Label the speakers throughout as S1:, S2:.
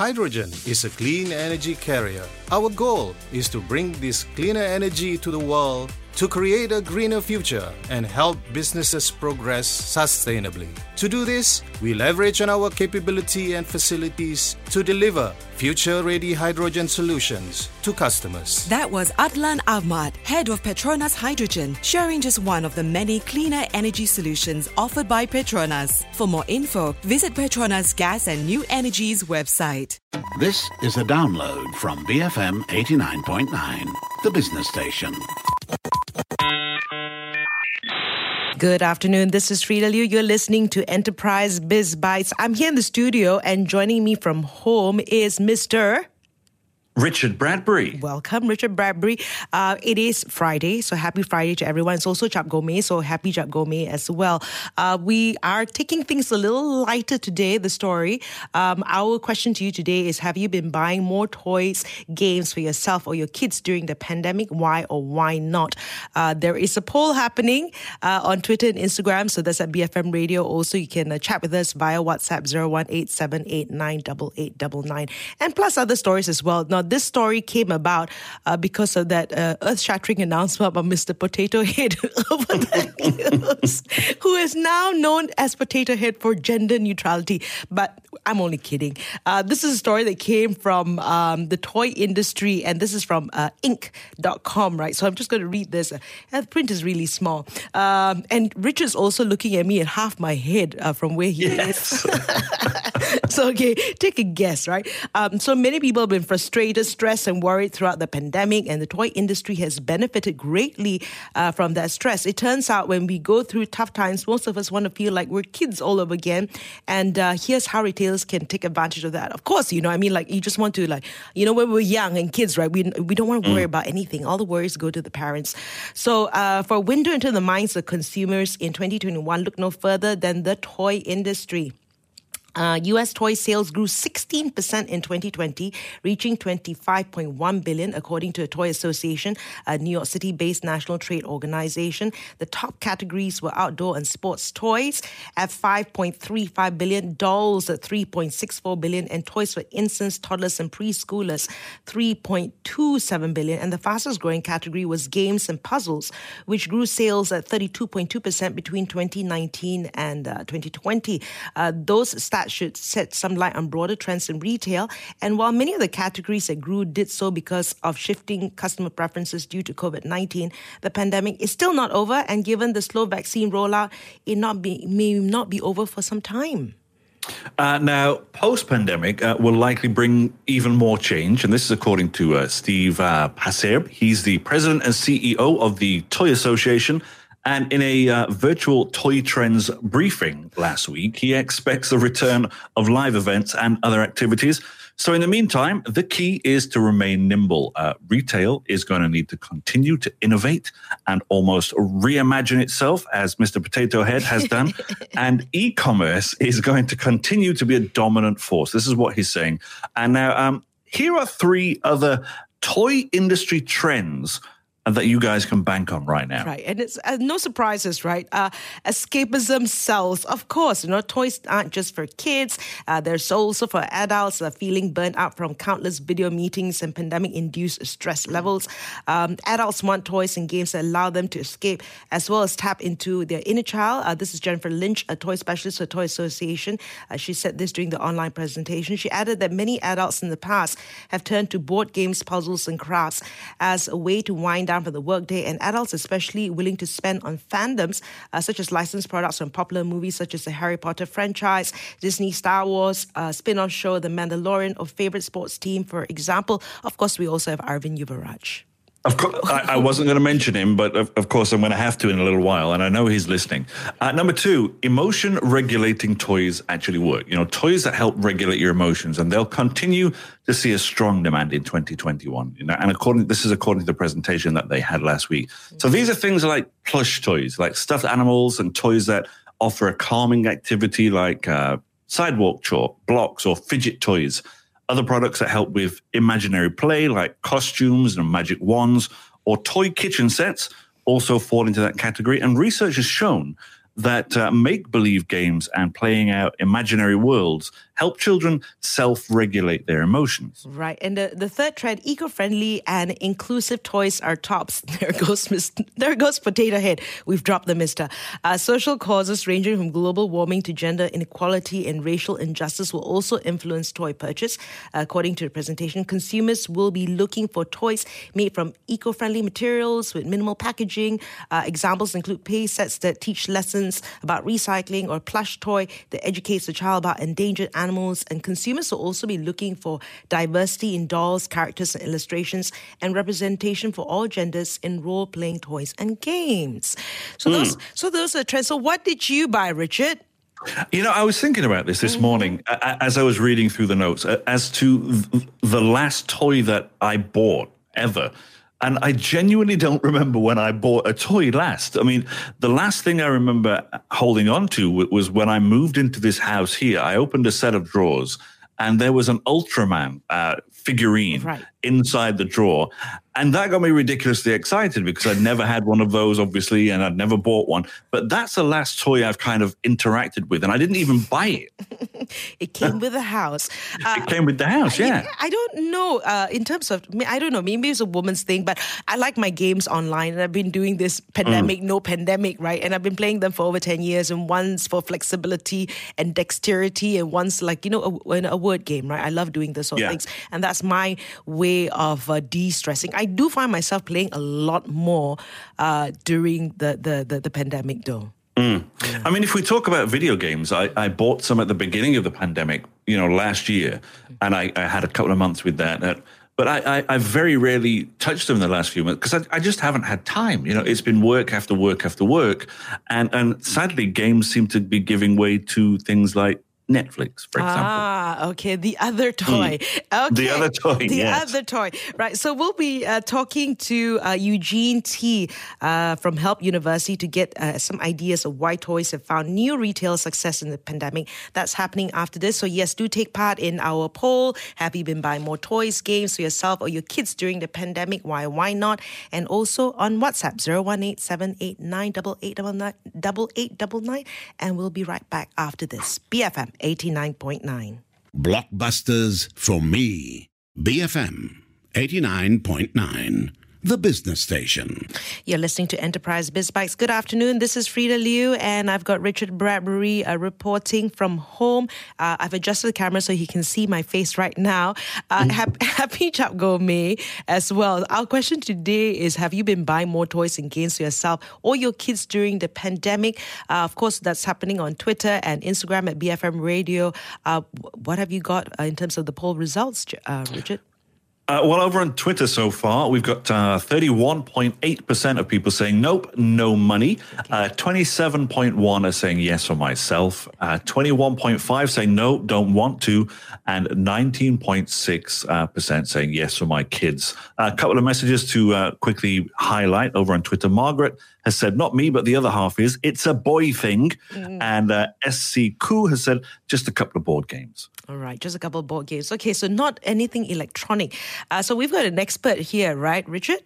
S1: Hydrogen is a clean energy carrier. Our goal is to bring this cleaner energy to the world to create a greener future and help businesses progress sustainably. To do this, we leverage on our capability and facilities to deliver future ready hydrogen solutions to customers.
S2: That was Adlan Ahmad, head of Petronas Hydrogen, sharing just one of the many cleaner energy solutions offered by Petronas. For more info, visit Petronas Gas and New Energies website.
S3: This is a download from BFM 89.9, the business station.
S4: Good afternoon. This is Freda Liu. You're listening to Enterprise Biz Bytes. I'm here in the studio, and joining me from home is Mr.
S5: Richard Bradbury.
S4: Welcome, Richard Bradbury. Uh, it is Friday, so happy Friday to everyone. It's also Chap Goh Mei, so happy Chap Goh Mei as well. Uh, we are taking things a little lighter today, the story. Um, our question to you today is Have you been buying more toys, games for yourself or your kids during the pandemic? Why or why not? Uh, there is a poll happening uh, on Twitter and Instagram, so that's at BFM Radio. Also, you can uh, chat with us via WhatsApp 01878898899 and plus other stories as well. This story came about uh, because of that uh, earth-shattering announcement by Mr. Potato Head over the news, who is now known as Potato Head for gender neutrality. But I'm only kidding. Uh, this is a story that came from um, the toy industry, and this is from uh, Inc.com, right? So I'm just going to read this. Uh, the print is really small. Um, and Richard's also looking at me at half my head uh, from where he
S5: Yes.
S4: is. so, okay, take a guess, right? Um, so many people have been frustrated, stressed, and worried throughout the pandemic, and the toy industry has benefited greatly uh, from that stress. It turns out when we go through tough times, most of us want to feel like we're kids all over again. And uh, here's how retailers can take advantage of that. Of course, you know, I mean, like you just want to, like, you know, when we we're young and kids, right? We we don't want to worry about anything. All the worries go to the parents. So, uh, for a window into the minds of consumers in 2021, look no further than the toy industry. Uh, U.S. toy sales grew 16% in 2020, reaching 25.1 billion, according to a Toy Association, a New York City-based national trade organization. The top categories were outdoor and sports toys at 5.35 billion, dolls at 3.64 billion, and toys for infants, toddlers, and preschoolers 3.27 billion. And the fastest-growing category was games and puzzles, which grew sales at 32.2% between 2019 and uh, 2020. Uh, those stats should set some light on broader trends in retail. And while many of the categories that grew did so because of shifting customer preferences due to COVID 19, the pandemic is still not over. And given the slow vaccine rollout, it not be, may not be over for some time.
S5: Uh, now, post pandemic uh, will likely bring even more change. And this is according to uh, Steve uh, Pasierb. He's the president and CEO of the Toy Association. And in a uh, virtual Toy Trends briefing last week, he expects the return of live events and other activities. So, in the meantime, the key is to remain nimble. Uh, retail is going to need to continue to innovate and almost reimagine itself, as Mr. Potato Head has done. and e commerce is going to continue to be a dominant force. This is what he's saying. And now, um, here are three other toy industry trends that you guys can bank on right now.
S4: Right, and it's uh, no surprises, right? Uh, escapism sells, of course. You know, toys aren't just for kids; uh, there's also for adults that are feeling burnt out from countless video meetings and pandemic-induced stress levels. Um, adults want toys and games that allow them to escape, as well as tap into their inner child. Uh, this is Jennifer Lynch, a toy specialist for Toy Association. Uh, she said this during the online presentation. She added that many adults in the past have turned to board games, puzzles, and crafts as a way to wind down for the workday, and adults especially willing to spend on fandoms uh, such as licensed products from popular movies such as the Harry Potter franchise, Disney Star Wars uh, spin-off show The Mandalorian, or favorite sports team, for example. Of course, we also have Arvin Yuvaraj.
S5: Of course, I, I wasn't going to mention him, but of, of, course, I'm going to have to in a little while, and I know he's listening. Uh, number two, emotion regulating toys actually work. You know, toys that help regulate your emotions, and they'll continue to see a strong demand in 2021. You know, and according this is according to the presentation that they had last week. So these are things like plush toys, like stuffed animals, and toys that offer a calming activity, like uh, sidewalk chalk, blocks, or fidget toys other products that help with imaginary play, like costumes and magic wands, or toy kitchen sets, also fall into that category. And research has shown that uh, make believe games and playing out imaginary worlds help children self regulate their emotions.
S4: Right. And the, the third trend eco friendly and inclusive toys are tops. There goes, Mr. There goes Potato Head. We've dropped the mister. Uh, social causes ranging from global warming to gender inequality and racial injustice will also influence toy purchase. according to the presentation, consumers will be looking for toys made from eco friendly materials with minimal packaging. Uh, examples include play sets that teach lessons about recycling or plush toy that educates the child about endangered animals. And consumers will also be looking for diversity in dolls, characters, and illustrations, and representation for all genders in role playing toys and games. So, mm. those, so those are trends. So, what did you buy, Richard?
S5: You know, I was thinking about this this mm-hmm. morning as I was reading through the notes as to the last toy that I bought ever. And I genuinely don't remember when I bought a toy last. I mean, the last thing I remember holding on to was when I moved into this house here. I opened a set of drawers and there was an Ultraman uh, figurine right. Inside the drawer. And that got me ridiculously excited because I'd never had one of those, obviously, and I'd never bought one. But that's the last toy I've kind of interacted with, and I didn't even buy
S4: it. it came with the house.
S5: Uh, it came with the house, yeah.
S4: I, I don't know. Uh, in terms of, I don't know, maybe it's a woman's thing, but I like my games online, and I've been doing this pandemic, mm. no pandemic, right? And I've been playing them for over 10 years, and one's for flexibility and dexterity, and one's like, you know, a, a word game, right? I love doing this sort yeah. of things. And that's my way of uh, de stressing. I do find myself playing a lot more uh, during the, the, the, the pandemic, though.
S5: Mm. Yeah. I mean, if we talk about video games, I, I bought some at the beginning of the pandemic, you know, last year, and I, I had a couple of months with that. But I, I, I, very rarely touched them in the last few months because I, I, just haven't had time. You know, it's been work after work after work, and and sadly, games seem to be giving way to things like Netflix, for example.
S4: Ah, okay. The other hmm. toy.
S5: Mm. Okay. The other toy.
S4: The
S5: yes.
S4: other toy. Right. So we'll be uh, talking to uh, Eugene Tee uh, from Help University to get uh, some ideas of why toys have found new retail success in the pandemic. That's happening after this. So, yes, do take part in our poll. Have you been buying more toys, games for yourself or your kids during the pandemic? Why, why not? And also on WhatsApp, 018 And we'll be right back after this. BFM 89.9.
S3: Blockbusters for me. BFM 89.9 the business station.
S4: You're listening to Enterprise BizBytes. Good afternoon. This is Freda Liu, and I've got Richard Bradbury uh, reporting from home. Uh, I've adjusted the camera so he can see my face right now. Uh, mm. happy, happy Chap Goh Mei as well. Our question today is Have you been buying more toys and games for yourself or your kids during the pandemic? Uh, of course, that's happening on Twitter and Instagram at BFM Radio. Uh, what have you got uh, in terms of the poll results, Richard?
S5: Uh, well, over on Twitter so far, we've got uh, 31.8% of people saying nope, no money. Uh, 27.1 are saying yes for myself. 21.5 uh, saying no, don't want to. And 19.6% uh, saying yes for my kids. A couple of messages to uh, quickly highlight over on Twitter. Margaret has said, not me, but the other half is, it's a boy thing. Mm. And uh, SC Koo has said, just a couple of board games.
S4: All right, just a couple of board games. Okay, so not anything electronic. Uh, so we've got an expert here, right, Richard?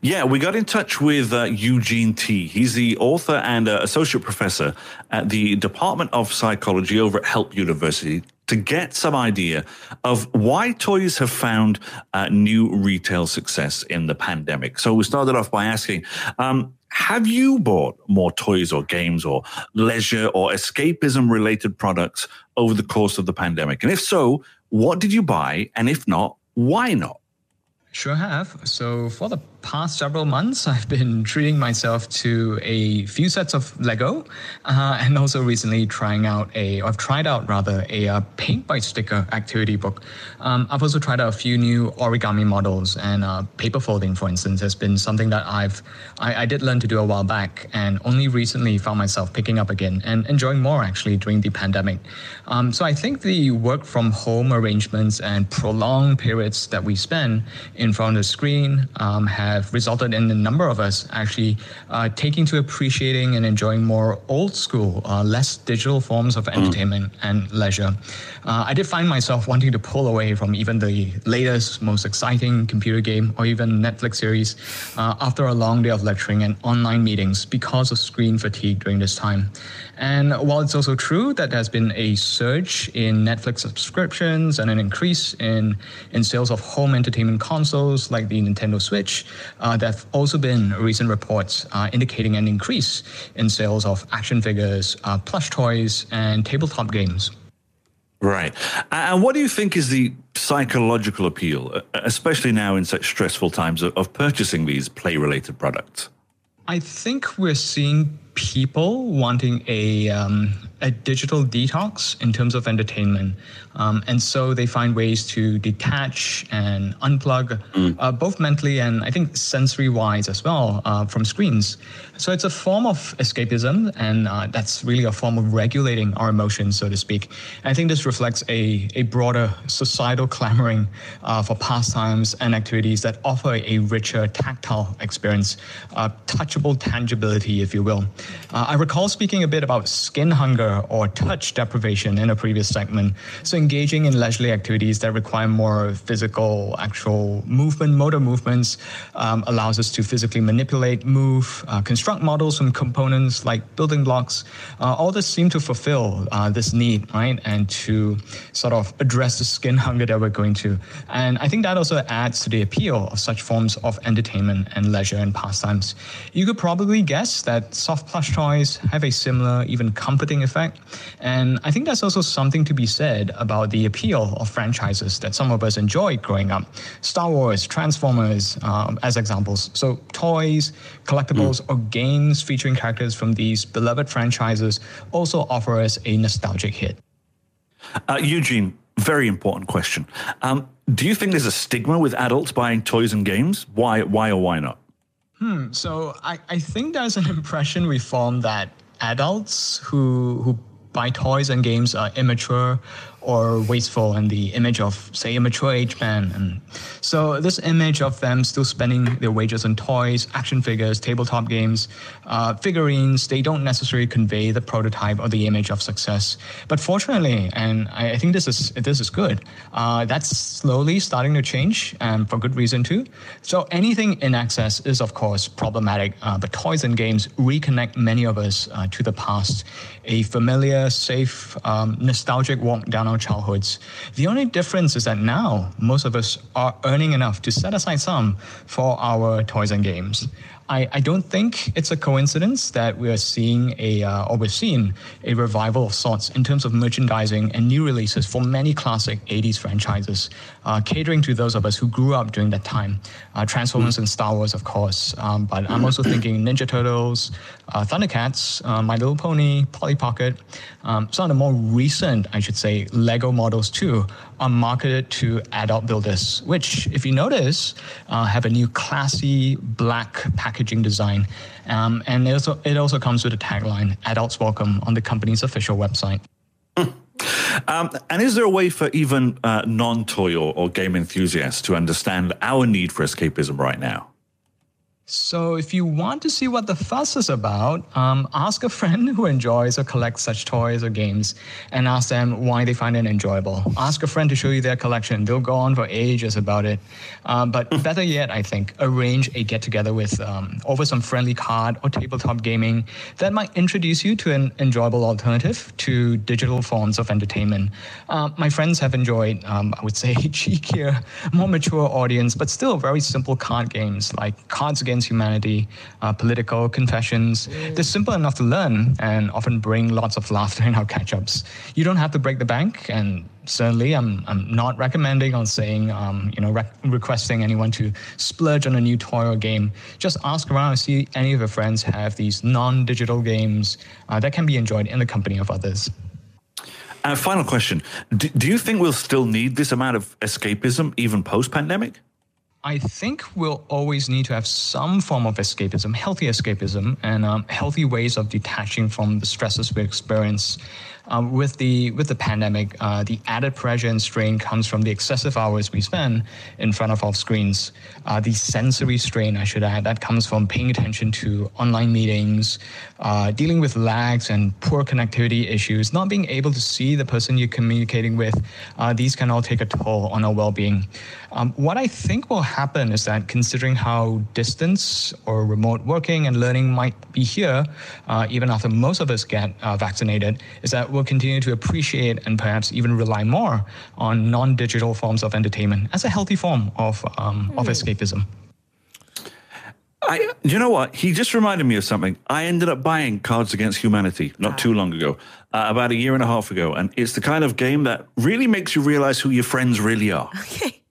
S5: Yeah, we got in touch with uh, Eugene Tee. He's the author and uh, associate professor at the Department of Psychology over at Help University to get some idea of why toys have found uh, new retail success in the pandemic. So we started off by asking, um, have you bought more toys or games or leisure or escapism related products over the course of the pandemic? And if so, what did you buy? And if not, why not?
S6: Sure have. So for the past several months, I've been treating myself to a few sets of Lego, uh, and also recently trying out a, I've tried out rather a uh, paint by sticker activity book. Um, I've also tried out a few new origami models, and uh, paper folding, for instance, has been something that I've I, I, did learn to do a while back, and only recently found myself picking up again and enjoying more actually during the pandemic. Um, so I think the work from home arrangements and prolonged periods that we spend in front of the screen um, has have resulted in a number of us actually uh, taking to appreciating and enjoying more old school, uh, less digital forms of mm. entertainment mm. and leisure. Uh, I did find myself wanting to pull away from even the latest, most exciting computer game or even Netflix series uh, after a long day of lecturing and online meetings because of screen fatigue during this time. And while it's also true that there's been a surge in Netflix subscriptions and an increase in, in sales of home entertainment consoles like the Nintendo Switch, uh, there have also been recent reports uh, indicating an increase in sales of action figures, uh, plush toys, and tabletop games.
S5: Right. And what do you think is the psychological appeal, especially now in such stressful times, of, purchasing these play related products?
S6: I think we're seeing people wanting a um, a digital detox in terms of entertainment. Um, and so they find ways to detach and unplug, mm. uh, both mentally and I think sensory wise as well uh, from screens. So it's a form of escapism, and uh, that's really a form of regulating our emotions, so to speak. And I think this reflects a, a broader societal clamoring uh, for pastimes and activities that offer a richer tactile experience, uh, touchable tangibility, if you will. Uh, I recall speaking a bit about skin hunger hunger or touch deprivation in a previous segment. So engaging in leisurely activities that require more physical, actual movement, motor movements, um, allows us to physically manipulate, move, uh, construct models from components like building blocks. Uh, all this seem to fulfill uh, this need, right? And to sort of address the skin hunger that we're going to. And I think that also adds to the appeal of such forms of entertainment and leisure and pastimes. You could probably guess that soft plush toys have a similar, even comforting effect effect. And I think that's also something to be said about the appeal of franchises that some of us enjoyed growing up. Star Wars, Transformers, um, as examples. So toys, collectibles, mm. or games featuring characters from these beloved franchises also offer us a nostalgic hit.
S5: Uh, Eugene, very important question. Um, do you think there's a stigma with adults buying toys and games? Why, why, or why not?
S6: Hmm. So I, I think there's an impression we form that adults who who buy toys and games are immature or wasteful and the image of, say, a mature age man. And so this image of them still spending their wages on toys, action figures, tabletop games, uh, figurines, they don't necessarily convey the prototype or the image of success. But fortunately, and I, I think this is this is good, uh, that's slowly starting to change, and for good reason too. So anything in excess is of course problematic, uh, but toys and games reconnect many of us uh, to the past, a familiar, safe, um, nostalgic walk down our childhoods. The only difference is that now most of us are earning enough to set aside some for our toys and games. I, I don't think it's a coincidence that we are seeing a, uh, or we've seen a revival of sorts in terms of merchandising and new releases for many classic 80s franchises, uh, catering to those of us who grew up during that time. Uh, Transformers and Star Wars, of course, um, but I'm also thinking Ninja Turtles, uh, Thundercats, uh, My Little Pony, Polly Pocket. Um, some of the more recent, I should say, Lego models too, are marketed to adult builders, which, if you notice, uh, have a new classy black packaging design. Um, and it also, it also comes with a tagline, Adults Welcome, on the company's official website.
S5: Um, and is there a way for even uh, non toy or, or game enthusiasts to understand our need for escapism right now?
S6: So, if you want to see what the fuss is about, um, ask a friend who enjoys or collects such toys or games and ask them why they find it enjoyable. Ask a friend to show you their collection. They'll go on for ages about it. Um, but better yet, I think, arrange a get together with um, over some friendly card or tabletop gaming that might introduce you to an enjoyable alternative to digital forms of entertainment. Uh, my friends have enjoyed, um, I would say, cheekier, more mature audience, but still very simple card games like Cards Against humanity, uh, political confessions. Mm. They're simple enough to learn and often bring lots of laughter in our catch ups. You don't have to break the bank, and certainly I'm, I'm not recommending or saying, um, you know, rec- requesting anyone to splurge on a new toy or game. Just ask around and see any of your friends have these non digital games uh, that can be enjoyed in the company of others.
S5: Uh, final question. Do, do you think we'll still need this amount of escapism even post pandemic?
S6: I think we'll always need to have some form of escapism, healthy escapism, and um, healthy ways of detaching from the stresses we experience. Um, with the with the pandemic, uh, the added pressure and strain comes from the excessive hours we spend in front of our screens. Uh, the sensory strain, I should add, that comes from paying attention to online meetings, uh, dealing with lags and poor connectivity issues, not being able to see the person you're communicating with. Uh, these can all take a toll on our well-being. Um, what I think will happen is that considering how distance or remote working and learning might be here, uh, even after most of us get uh, vaccinated, is that we'll continue to appreciate and perhaps even rely more on non-digital forms of entertainment as a healthy form of um, mm. of hmm. escapism.
S5: I, you know what? He just reminded me of something. I ended up buying Cards Against Humanity not ah. too long ago, uh, about a year and a half ago, and it's the kind of game that really makes you realize who your friends really are.
S4: Okay.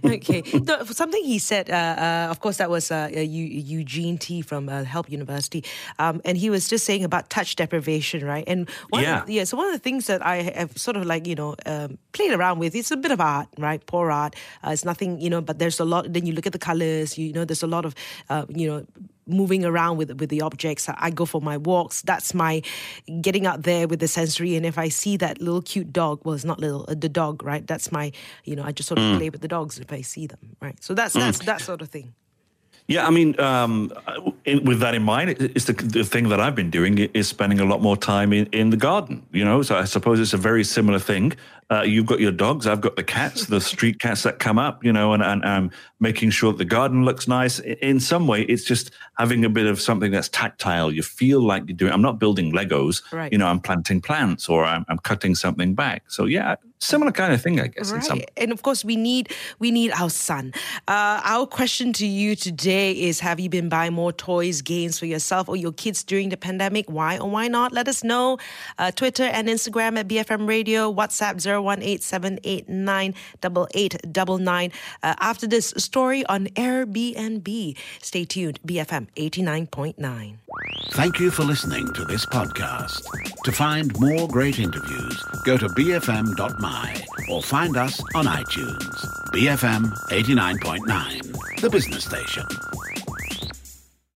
S4: okay. No, something he said, uh, uh, of course, that was uh, Eugene Tee from uh, Help University. Um, and he was just saying about touch deprivation, right? And one yeah. The, yeah, so one of the things that I have sort of like, you know, um, played around with, it's a bit of art, right? Poor art. Uh, it's nothing, you know, but there's a lot, then you look at the colors, you know, there's a lot of, uh, you know, moving around with with the objects. I go for my walks. That's my getting out there with the sensory. And if I see that little cute dog, well, it's not little, uh, the dog, right? That's my, you know, I just sort of mm. play with the dogs if I see them, right? So that's mm. that's that sort of thing.
S5: Yeah, I mean, um, in, with that in mind, it's the, the, thing that I've been doing is spending a lot more time in, in the garden. You know, so I suppose it's a very similar thing. Uh, you've got your dogs, I've got the cats, the street cats that come up. You know, and and um, making sure that the garden looks nice. In some way, it's just having a bit of something that's tactile. You feel like you're doing. I'm not building Legos. Right. You know, I'm planting plants or I'm, I'm cutting something back. So yeah, similar kind of thing, I guess.
S4: Right. And of course, we need we need our son. Uh, our question to you today is: Have you been buying more toys, games for yourself or your kids during the pandemic? Why or why not? Let us know. Uh, Twitter and Instagram at BFM Radio. WhatsApp zero one eight seven eight nine double eight double nine. Uh, after this story on Airbnb, stay tuned. BFM eighty nine point nine.
S3: Thank you for listening to this podcast. To find more great interviews, go to bfm.my or find us on iTunes. BFM 89.9, the business station.